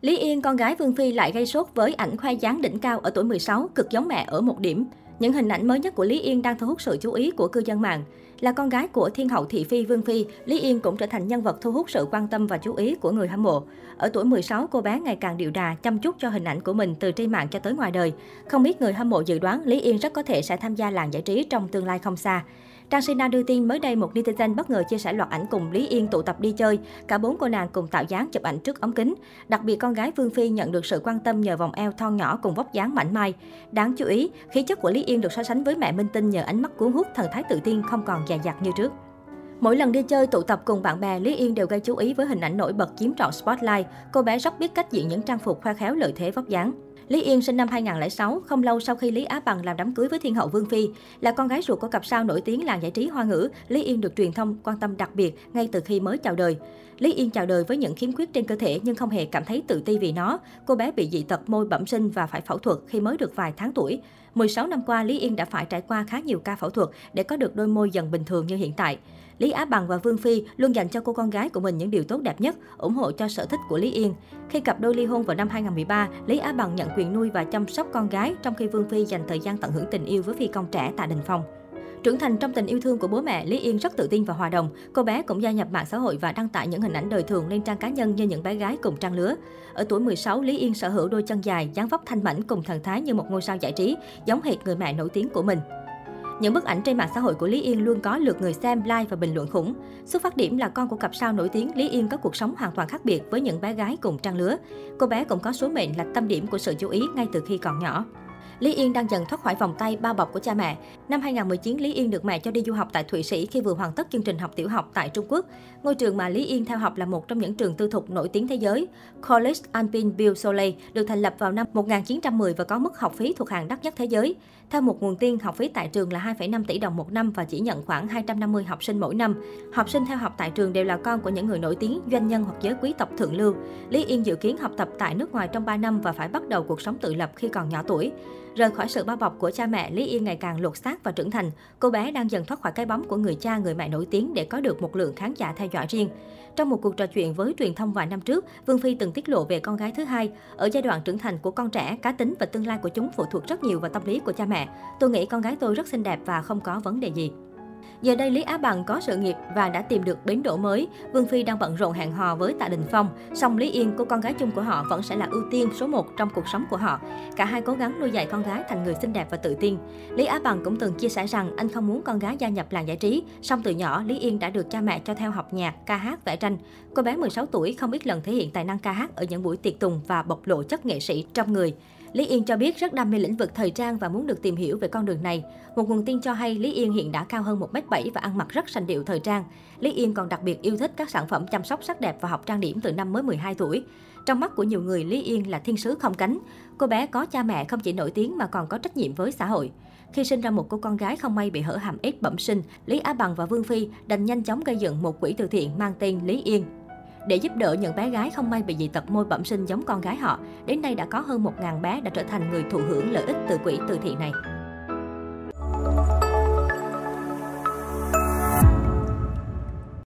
Lý Yên, con gái Vương Phi lại gây sốt với ảnh khoe dáng đỉnh cao ở tuổi 16, cực giống mẹ ở một điểm. Những hình ảnh mới nhất của Lý Yên đang thu hút sự chú ý của cư dân mạng. Là con gái của thiên hậu thị phi Vương Phi, Lý Yên cũng trở thành nhân vật thu hút sự quan tâm và chú ý của người hâm mộ. Ở tuổi 16, cô bé ngày càng điệu đà, chăm chút cho hình ảnh của mình từ trên mạng cho tới ngoài đời. Không biết người hâm mộ dự đoán Lý Yên rất có thể sẽ tham gia làng giải trí trong tương lai không xa. Trang Sina đưa tin mới đây một netizen bất ngờ chia sẻ loạt ảnh cùng Lý Yên tụ tập đi chơi. Cả bốn cô nàng cùng tạo dáng chụp ảnh trước ống kính. Đặc biệt con gái Vương Phi nhận được sự quan tâm nhờ vòng eo thon nhỏ cùng vóc dáng mảnh mai. Đáng chú ý, khí chất của Lý Yên được so sánh với mẹ Minh Tinh nhờ ánh mắt cuốn hút, thần thái tự tin không còn dè dặt như trước. Mỗi lần đi chơi tụ tập cùng bạn bè, Lý Yên đều gây chú ý với hình ảnh nổi bật chiếm trọn spotlight. Cô bé rất biết cách diện những trang phục khoe khéo lợi thế vóc dáng. Lý Yên sinh năm 2006, không lâu sau khi Lý Á Bằng làm đám cưới với Thiên hậu Vương Phi. Là con gái ruột của cặp sao nổi tiếng làng giải trí hoa ngữ, Lý Yên được truyền thông quan tâm đặc biệt ngay từ khi mới chào đời. Lý Yên chào đời với những khiếm khuyết trên cơ thể nhưng không hề cảm thấy tự ti vì nó. Cô bé bị dị tật môi bẩm sinh và phải phẫu thuật khi mới được vài tháng tuổi. 16 năm qua, Lý Yên đã phải trải qua khá nhiều ca phẫu thuật để có được đôi môi dần bình thường như hiện tại. Lý Á Bằng và Vương Phi luôn dành cho cô con gái của mình những điều tốt đẹp nhất, ủng hộ cho sở thích của Lý Yên. Khi cặp đôi ly hôn vào năm 2013, Lý Á Bằng nhận chuyện nuôi và chăm sóc con gái, trong khi Vương Phi dành thời gian tận hưởng tình yêu với phi công trẻ Tạ Đình Phong. Trưởng thành trong tình yêu thương của bố mẹ, Lý Yên rất tự tin và hòa đồng. Cô bé cũng gia nhập mạng xã hội và đăng tải những hình ảnh đời thường lên trang cá nhân như những bé gái cùng trang lứa. Ở tuổi 16, Lý Yên sở hữu đôi chân dài, dáng vóc thanh mảnh cùng thần thái như một ngôi sao giải trí, giống hệt người mẹ nổi tiếng của mình. Những bức ảnh trên mạng xã hội của Lý Yên luôn có lượt người xem, like và bình luận khủng. Xuất phát điểm là con của cặp sao nổi tiếng, Lý Yên có cuộc sống hoàn toàn khác biệt với những bé gái cùng trang lứa. Cô bé cũng có số mệnh là tâm điểm của sự chú ý ngay từ khi còn nhỏ. Lý Yên đang dần thoát khỏi vòng tay bao bọc của cha mẹ. Năm 2019, Lý Yên được mẹ cho đi du học tại Thụy Sĩ khi vừa hoàn tất chương trình học tiểu học tại Trung Quốc. Ngôi trường mà Lý Yên theo học là một trong những trường tư thục nổi tiếng thế giới. College Alpine Bill Soleil được thành lập vào năm 1910 và có mức học phí thuộc hàng đắt nhất thế giới. Theo một nguồn tin, học phí tại trường là 2,5 tỷ đồng một năm và chỉ nhận khoảng 250 học sinh mỗi năm. Học sinh theo học tại trường đều là con của những người nổi tiếng, doanh nhân hoặc giới quý tộc thượng lưu. Lý Yên dự kiến học tập tại nước ngoài trong 3 năm và phải bắt đầu cuộc sống tự lập khi còn nhỏ tuổi. Rời khỏi sự bao bọc của cha mẹ, Lý Yên ngày càng lột xác và trưởng thành. Cô bé đang dần thoát khỏi cái bóng của người cha, người mẹ nổi tiếng để có được một lượng khán giả theo dõi riêng. Trong một cuộc trò chuyện với truyền thông vài năm trước, Vương Phi từng tiết lộ về con gái thứ hai. Ở giai đoạn trưởng thành của con trẻ, cá tính và tương lai của chúng phụ thuộc rất nhiều vào tâm lý của cha mẹ. Tôi nghĩ con gái tôi rất xinh đẹp và không có vấn đề gì. Giờ đây Lý Á Bằng có sự nghiệp và đã tìm được bến đỗ mới. Vương Phi đang bận rộn hẹn hò với Tạ Đình Phong. Song Lý Yên, cô con gái chung của họ vẫn sẽ là ưu tiên số 1 trong cuộc sống của họ. Cả hai cố gắng nuôi dạy con gái thành người xinh đẹp và tự tin. Lý Á Bằng cũng từng chia sẻ rằng anh không muốn con gái gia nhập làng giải trí. Song từ nhỏ, Lý Yên đã được cha mẹ cho theo học nhạc, ca hát, vẽ tranh. Cô bé 16 tuổi không ít lần thể hiện tài năng ca hát ở những buổi tiệc tùng và bộc lộ chất nghệ sĩ trong người. Lý Yên cho biết rất đam mê lĩnh vực thời trang và muốn được tìm hiểu về con đường này. Một nguồn tin cho hay Lý Yên hiện đã cao hơn 1m7 và ăn mặc rất sành điệu thời trang. Lý Yên còn đặc biệt yêu thích các sản phẩm chăm sóc sắc đẹp và học trang điểm từ năm mới 12 tuổi. Trong mắt của nhiều người, Lý Yên là thiên sứ không cánh. Cô bé có cha mẹ không chỉ nổi tiếng mà còn có trách nhiệm với xã hội. Khi sinh ra một cô con gái không may bị hở hàm ếch bẩm sinh, Lý Á Bằng và Vương Phi đành nhanh chóng gây dựng một quỹ từ thiện mang tên Lý Yên để giúp đỡ những bé gái không may bị dị tật môi bẩm sinh giống con gái họ. Đến nay đã có hơn 1.000 bé đã trở thành người thụ hưởng lợi ích từ quỹ từ thiện này.